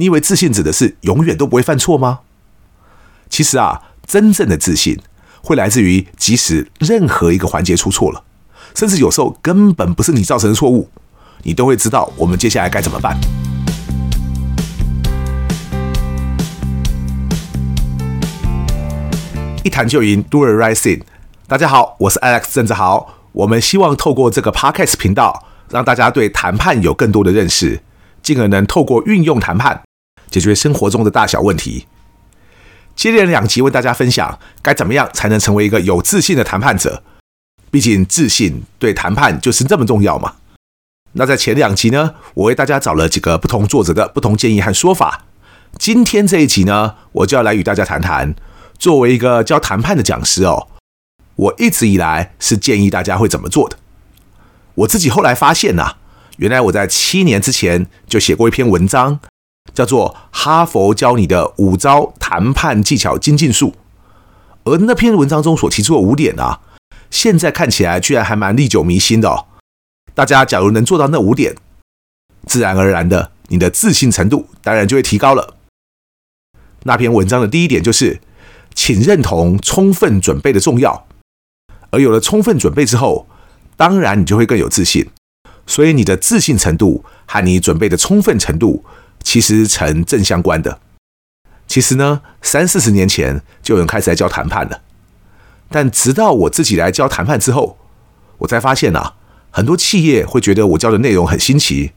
你以为自信指的是永远都不会犯错吗？其实啊，真正的自信会来自于即使任何一个环节出错了，甚至有时候根本不是你造成的错误，你都会知道我们接下来该怎么办。一谈就赢，Do it right thing。大家好，我是 Alex 郑志豪。我们希望透过这个 Podcast 频道，让大家对谈判有更多的认识，进而能透过运用谈判解决生活中的大小问题。接连两集为大家分享该怎么样才能成为一个有自信的谈判者。毕竟自信对谈判就是这么重要嘛。那在前两集呢，我为大家找了几个不同作者的不同建议和说法。今天这一集呢，我就要来与大家谈谈。作为一个教谈判的讲师哦，我一直以来是建议大家会怎么做的。我自己后来发现呐，原来我在七年之前就写过一篇文章，叫做《哈佛教你的五招谈判技巧精进术》。而那篇文章中所提出的五点啊，现在看起来居然还蛮历久弥新的哦。大家假如能做到那五点，自然而然的，你的自信程度当然就会提高了。那篇文章的第一点就是。请认同充分准备的重要，而有了充分准备之后，当然你就会更有自信。所以你的自信程度和你准备的充分程度其实成正相关的。其实呢，三四十年前就有人开始来教谈判了，但直到我自己来教谈判之后，我才发现啊，很多企业会觉得我教的内容很新奇，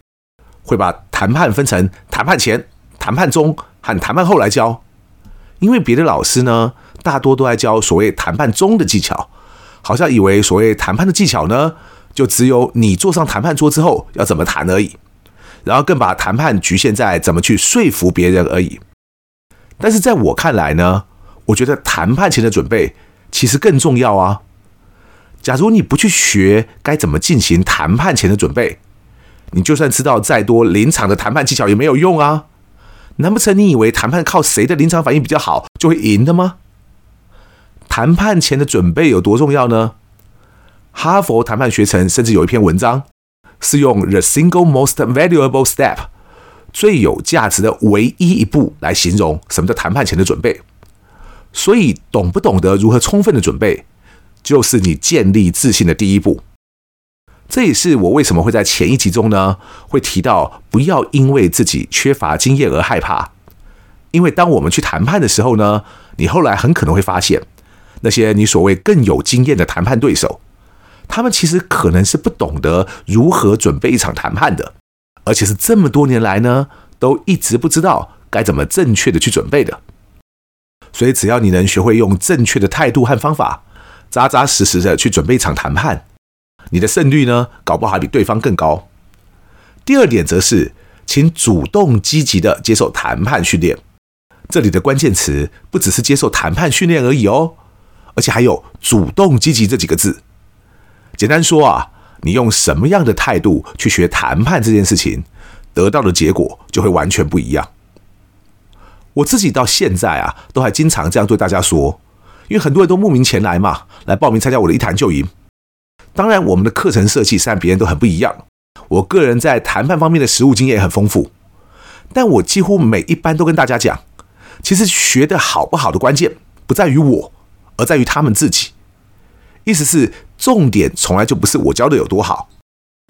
会把谈判分成谈判前、谈判中和谈判后来教。因为别的老师呢，大多都在教所谓谈判中的技巧，好像以为所谓谈判的技巧呢，就只有你坐上谈判桌之后要怎么谈而已，然后更把谈判局限在怎么去说服别人而已。但是在我看来呢，我觉得谈判前的准备其实更重要啊。假如你不去学该怎么进行谈判前的准备，你就算知道再多临场的谈判技巧也没有用啊。难不成你以为谈判靠谁的临场反应比较好就会赢的吗？谈判前的准备有多重要呢？哈佛谈判学程甚至有一篇文章是用 “the single most valuable step” 最有价值的唯一一步来形容什么叫谈判前的准备。所以，懂不懂得如何充分的准备，就是你建立自信的第一步。这也是我为什么会在前一集中呢，会提到不要因为自己缺乏经验而害怕，因为当我们去谈判的时候呢，你后来很可能会发现，那些你所谓更有经验的谈判对手，他们其实可能是不懂得如何准备一场谈判的，而且是这么多年来呢，都一直不知道该怎么正确的去准备的。所以，只要你能学会用正确的态度和方法，扎扎实实的去准备一场谈判。你的胜率呢，搞不好还比对方更高。第二点则是，请主动积极的接受谈判训练。这里的关键词不只是接受谈判训练而已哦，而且还有主动积极这几个字。简单说啊，你用什么样的态度去学谈判这件事情，得到的结果就会完全不一样。我自己到现在啊，都还经常这样对大家说，因为很多人都慕名前来嘛，来报名参加我的一谈就赢。当然，我们的课程设计虽然别人都很不一样。我个人在谈判方面的实务经验也很丰富，但我几乎每一班都跟大家讲，其实学得好不好的关键不在于我，而在于他们自己。意思是，重点从来就不是我教的有多好，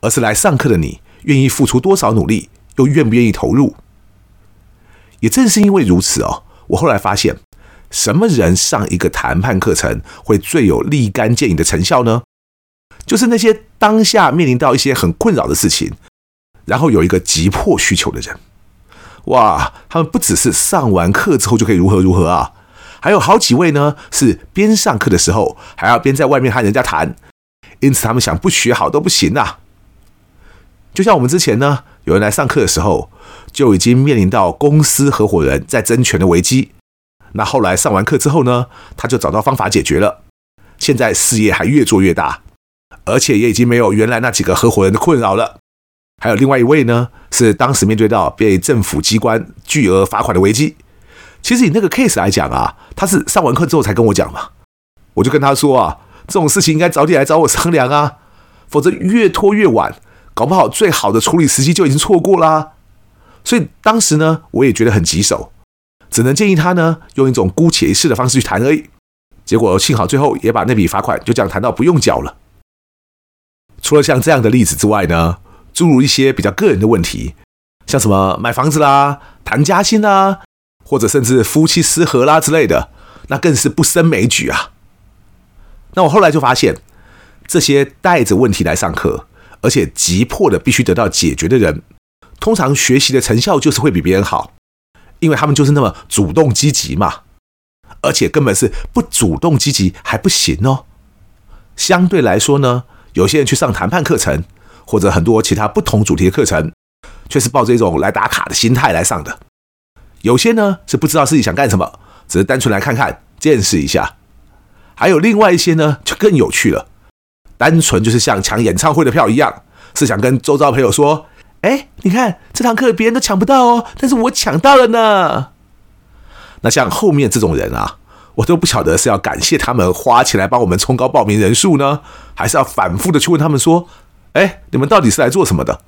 而是来上课的你愿意付出多少努力，又愿不愿意投入。也正是因为如此哦，我后来发现，什么人上一个谈判课程会最有立竿见影的成效呢？就是那些当下面临到一些很困扰的事情，然后有一个急迫需求的人，哇，他们不只是上完课之后就可以如何如何啊，还有好几位呢是边上课的时候还要边在外面和人家谈，因此他们想不学好都不行啊。就像我们之前呢，有人来上课的时候就已经面临到公司合伙人在争权的危机，那后来上完课之后呢，他就找到方法解决了，现在事业还越做越大。而且也已经没有原来那几个合伙人的困扰了。还有另外一位呢，是当时面对到被政府机关巨额罚款的危机。其实以那个 case 来讲啊，他是上完课之后才跟我讲嘛。我就跟他说啊，这种事情应该早点来找我商量啊，否则越拖越晚，搞不好最好的处理时机就已经错过啦。所以当时呢，我也觉得很棘手，只能建议他呢用一种姑且一试的方式去谈而已。结果幸好最后也把那笔罚款就这样谈到不用缴了。除了像这样的例子之外呢，诸如一些比较个人的问题，像什么买房子啦、谈加薪啦，或者甚至夫妻失和啦之类的，那更是不胜枚举啊。那我后来就发现，这些带着问题来上课，而且急迫的必须得到解决的人，通常学习的成效就是会比别人好，因为他们就是那么主动积极嘛。而且根本是不主动积极还不行哦。相对来说呢，有些人去上谈判课程，或者很多其他不同主题的课程，却是抱着一种来打卡的心态来上的。有些呢是不知道自己想干什么，只是单纯来看看、见识一下。还有另外一些呢，就更有趣了，单纯就是像抢演唱会的票一样，是想跟周遭朋友说：“哎，你看这堂课别人都抢不到哦，但是我抢到了呢。”那像后面这种人啊，我都不晓得是要感谢他们花钱来帮我们冲高报名人数呢，还是要反复的去问他们说：“哎，你们到底是来做什么的？”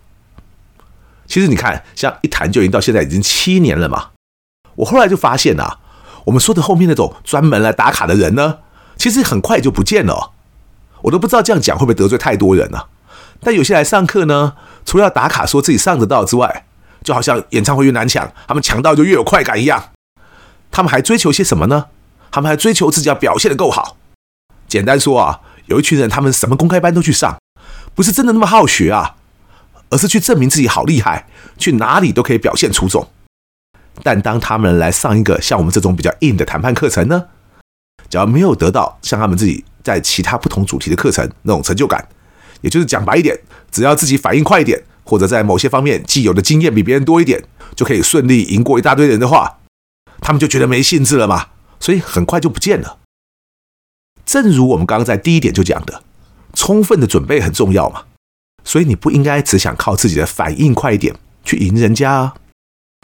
其实你看，像一谈就已经到现在已经七年了嘛。我后来就发现啊，我们说的后面那种专门来打卡的人呢，其实很快就不见了。我都不知道这样讲会不会得罪太多人呢？但有些来上课呢，除了要打卡说自己上得到之外，就好像演唱会越难抢，他们抢到就越有快感一样。他们还追求些什么呢？他们还追求自己要表现得够好。简单说啊，有一群人，他们什么公开班都去上，不是真的那么好学啊，而是去证明自己好厉害，去哪里都可以表现出众。但当他们来上一个像我们这种比较硬的谈判课程呢，只要没有得到像他们自己在其他不同主题的课程那种成就感，也就是讲白一点，只要自己反应快一点，或者在某些方面既有的经验比别人多一点，就可以顺利赢过一大堆人的话。他们就觉得没兴致了嘛，所以很快就不见了。正如我们刚刚在第一点就讲的，充分的准备很重要嘛，所以你不应该只想靠自己的反应快一点去赢人家啊。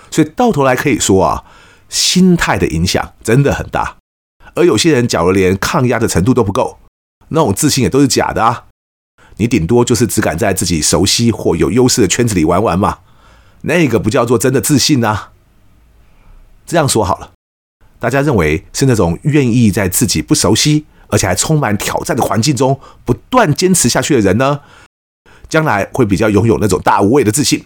所以到头来可以说啊，心态的影响真的很大。而有些人假如连抗压的程度都不够，那种自信也都是假的啊。你顶多就是只敢在自己熟悉或有优势的圈子里玩玩嘛，那个不叫做真的自信啊。这样说好了，大家认为是那种愿意在自己不熟悉而且还充满挑战的环境中不断坚持下去的人呢，将来会比较拥有那种大无畏的自信，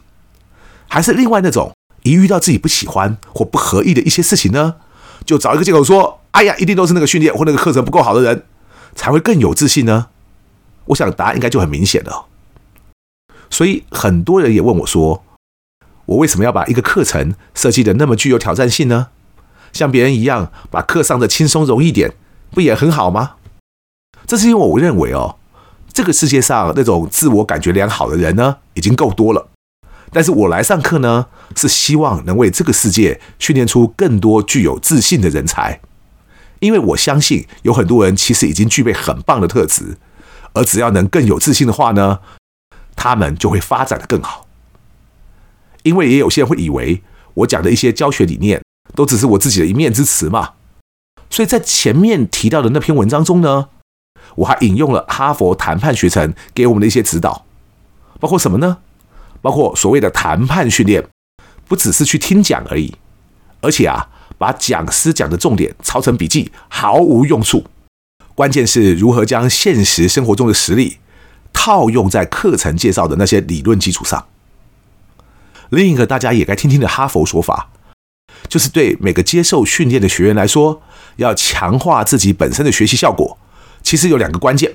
还是另外那种一遇到自己不喜欢或不合意的一些事情呢，就找一个借口说：“哎呀，一定都是那个训练或那个课程不够好的人，才会更有自信呢？”我想答案应该就很明显了。所以很多人也问我说，我为什么要把一个课程设计的那么具有挑战性呢？像别人一样把课上的轻松容易点，不也很好吗？这是因为我认为哦，这个世界上那种自我感觉良好的人呢，已经够多了。但是我来上课呢，是希望能为这个世界训练出更多具有自信的人才。因为我相信有很多人其实已经具备很棒的特质，而只要能更有自信的话呢，他们就会发展的更好。因为也有些人会以为我讲的一些教学理念都只是我自己的一面之词嘛，所以在前面提到的那篇文章中呢，我还引用了哈佛谈判学程给我们的一些指导，包括什么呢？包括所谓的谈判训练，不只是去听讲而已，而且啊，把讲师讲的重点抄成笔记毫无用处，关键是如何将现实生活中的实例套用在课程介绍的那些理论基础上。另一个大家也该听听的哈佛说法，就是对每个接受训练的学员来说，要强化自己本身的学习效果，其实有两个关键。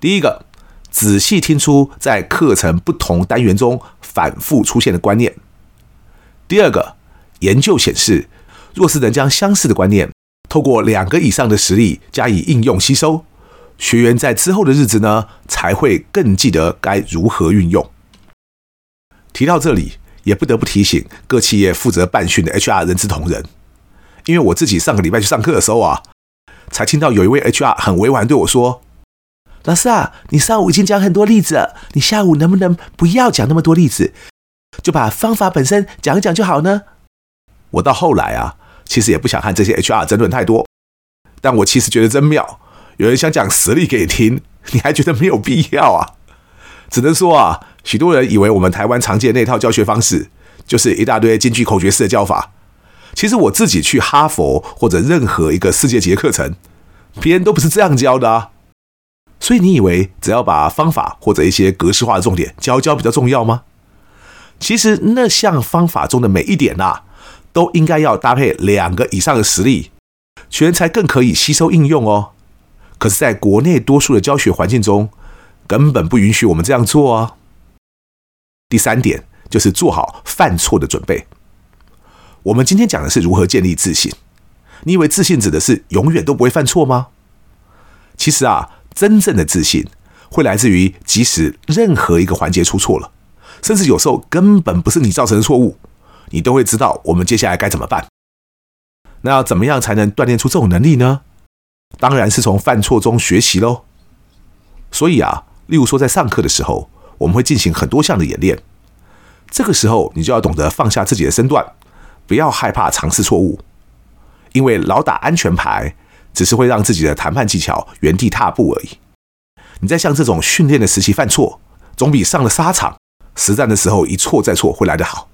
第一个，仔细听出在课程不同单元中反复出现的观念；第二个，研究显示，若是能将相似的观念透过两个以上的实例加以应用吸收，学员在之后的日子呢，才会更记得该如何运用。提到这里，也不得不提醒各企业负责办训的 HR 人资同仁，因为我自己上个礼拜去上课的时候啊，才听到有一位 HR 很委婉对我说：“老师啊，你上午已经讲很多例子了，你下午能不能不要讲那么多例子，就把方法本身讲一讲就好呢？”我到后来啊，其实也不想和这些 HR 争论太多，但我其实觉得真妙，有人想讲实例给你听，你还觉得没有必要啊？只能说啊。许多人以为我们台湾常见的那套教学方式，就是一大堆京剧口诀式的教法。其实我自己去哈佛或者任何一个世界级的课程，别人都不是这样教的啊。所以你以为只要把方法或者一些格式化的重点教教比较重要吗？其实那项方法中的每一点啊，都应该要搭配两个以上的实例，学员才更可以吸收应用哦。可是，在国内多数的教学环境中，根本不允许我们这样做啊。第三点就是做好犯错的准备。我们今天讲的是如何建立自信。你以为自信指的是永远都不会犯错吗？其实啊，真正的自信会来自于即使任何一个环节出错了，甚至有时候根本不是你造成的错误，你都会知道我们接下来该怎么办。那要怎么样才能锻炼出这种能力呢？当然是从犯错中学习喽。所以啊，例如说在上课的时候，我们会进行很多项的演练。这个时候，你就要懂得放下自己的身段，不要害怕尝试错误，因为老打安全牌只是会让自己的谈判技巧原地踏步而已。你在像这种训练的时期犯错，总比上了沙场实战的时候一错再错会来得好。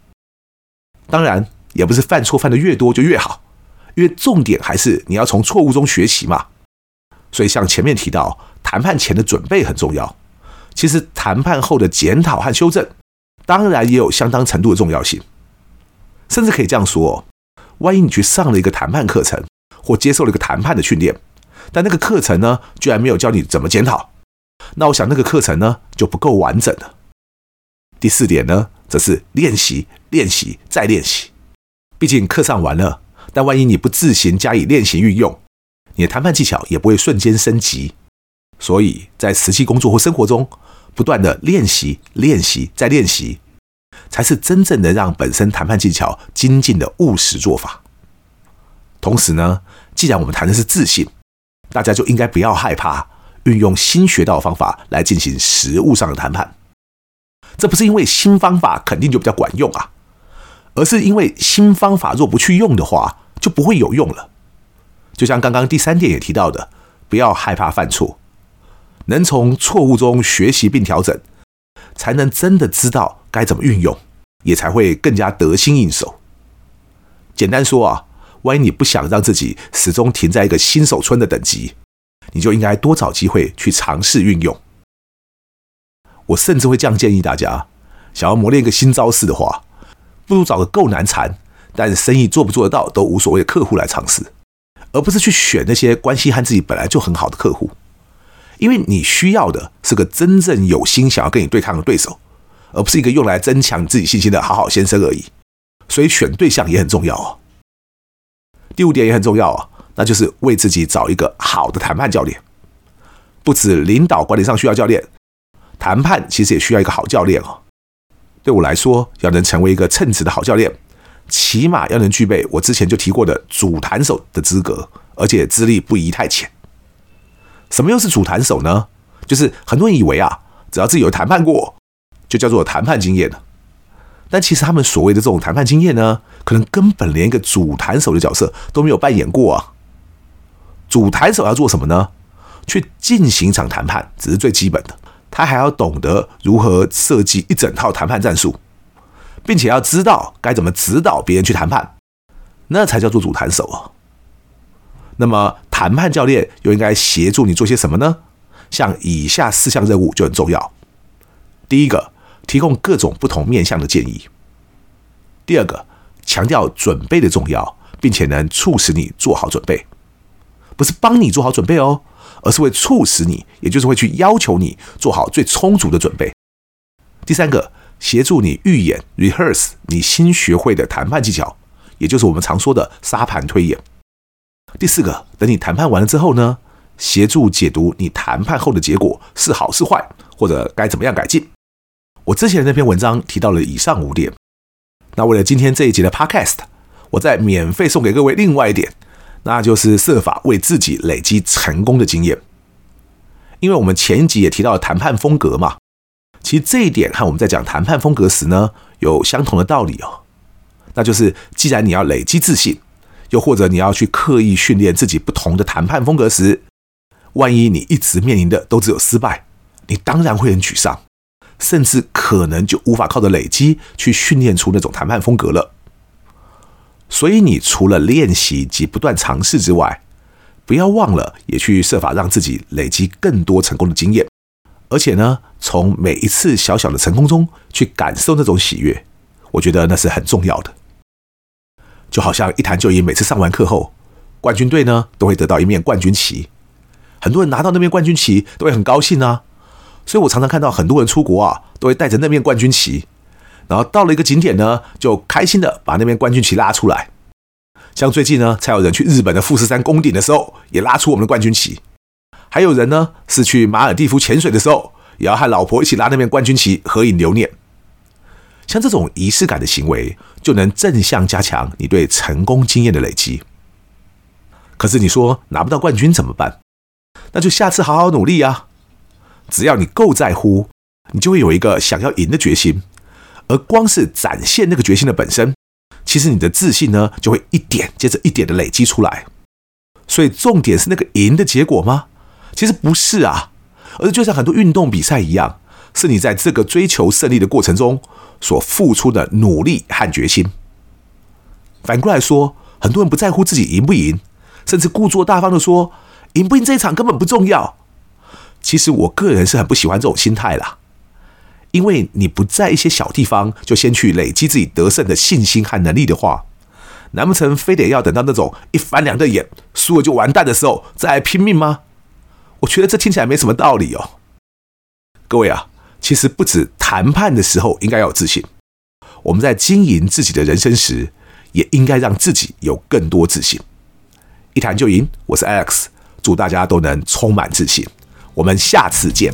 当然，也不是犯错犯得越多就越好。因为重点还是你要从错误中学习嘛，所以像前面提到，谈判前的准备很重要。其实谈判后的检讨和修正，当然也有相当程度的重要性。甚至可以这样说，万一你去上了一个谈判课程，或接受了一个谈判的训练，但那个课程呢，居然没有教你怎么检讨，那我想那个课程呢，就不够完整了。第四点呢，则是练习、练习再练习。毕竟课上完了。但万一你不自行加以练习运用，你的谈判技巧也不会瞬间升级。所以在实际工作或生活中，不断的练习、练习再练习，才是真正的让本身谈判技巧精进的务实做法。同时呢，既然我们谈的是自信，大家就应该不要害怕运用新学到的方法来进行实物上的谈判。这不是因为新方法肯定就比较管用啊。而是因为新方法若不去用的话，就不会有用了。就像刚刚第三点也提到的，不要害怕犯错，能从错误中学习并调整，才能真的知道该怎么运用，也才会更加得心应手。简单说啊，万一你不想让自己始终停在一个新手村的等级，你就应该多找机会去尝试运用。我甚至会这样建议大家：想要磨练一个新招式的话。不如找个够难缠，但生意做不做得到都无所谓的客户来尝试，而不是去选那些关系和自己本来就很好的客户，因为你需要的是个真正有心想要跟你对抗的对手，而不是一个用来增强自己信心的好好先生而已。所以选对象也很重要哦。第五点也很重要啊，那就是为自己找一个好的谈判教练。不止领导管理上需要教练，谈判其实也需要一个好教练哦。对我来说，要能成为一个称职的好教练，起码要能具备我之前就提过的主谈手的资格，而且资历不宜太浅。什么又是主谈手呢？就是很多人以为啊，只要自己有谈判过，就叫做谈判经验了。但其实他们所谓的这种谈判经验呢，可能根本连一个主谈手的角色都没有扮演过啊。主谈手要做什么呢？去进行一场谈判，只是最基本的。他还要懂得如何设计一整套谈判战术，并且要知道该怎么指导别人去谈判，那才叫做主谈手啊。那么谈判教练又应该协助你做些什么呢？像以下四项任务就很重要。第一个，提供各种不同面向的建议；第二个，强调准备的重要，并且能促使你做好准备，不是帮你做好准备哦。而是会促使你，也就是会去要求你做好最充足的准备。第三个，协助你预演 （rehearse） 你新学会的谈判技巧，也就是我们常说的沙盘推演。第四个，等你谈判完了之后呢，协助解读你谈判后的结果是好是坏，或者该怎么样改进。我之前那篇文章提到了以上五点，那为了今天这一集的 Podcast，我再免费送给各位另外一点。那就是设法为自己累积成功的经验，因为我们前一集也提到了谈判风格嘛，其实这一点和我们在讲谈判风格时呢，有相同的道理哦。那就是既然你要累积自信，又或者你要去刻意训练自己不同的谈判风格时，万一你一直面临的都只有失败，你当然会很沮丧，甚至可能就无法靠着累积去训练出那种谈判风格了。所以，你除了练习及不断尝试之外，不要忘了也去设法让自己累积更多成功的经验，而且呢，从每一次小小的成功中去感受那种喜悦，我觉得那是很重要的。就好像一谈就赢，每次上完课后，冠军队呢都会得到一面冠军旗，很多人拿到那面冠军旗都会很高兴啊。所以我常常看到很多人出国啊，都会带着那面冠军旗，然后到了一个景点呢，就开心的把那面冠军旗拉出来。像最近呢，才有人去日本的富士山攻顶的时候，也拉出我们的冠军旗。还有人呢，是去马尔地夫潜水的时候，也要和老婆一起拉那面冠军旗合影留念。像这种仪式感的行为，就能正向加强你对成功经验的累积。可是你说拿不到冠军怎么办？那就下次好好努力啊！只要你够在乎，你就会有一个想要赢的决心。而光是展现那个决心的本身，其实你的自信呢，就会一点接着一点的累积出来。所以重点是那个赢的结果吗？其实不是啊，而是就像很多运动比赛一样，是你在这个追求胜利的过程中所付出的努力和决心。反过来说，很多人不在乎自己赢不赢，甚至故作大方的说，赢不赢这一场根本不重要。其实我个人是很不喜欢这种心态啦，因为你不在一些小地方就先去累积自己得胜的信心和能力的话，难不成非得要等到那种一翻两瞪眼、输了就完蛋的时候再来拼命吗？我觉得这听起来没什么道理哦。各位啊，其实不止谈判的时候应该要有自信，我们在经营自己的人生时，也应该让自己有更多自信。一谈就赢，我是 Alex，祝大家都能充满自信。我们下次见。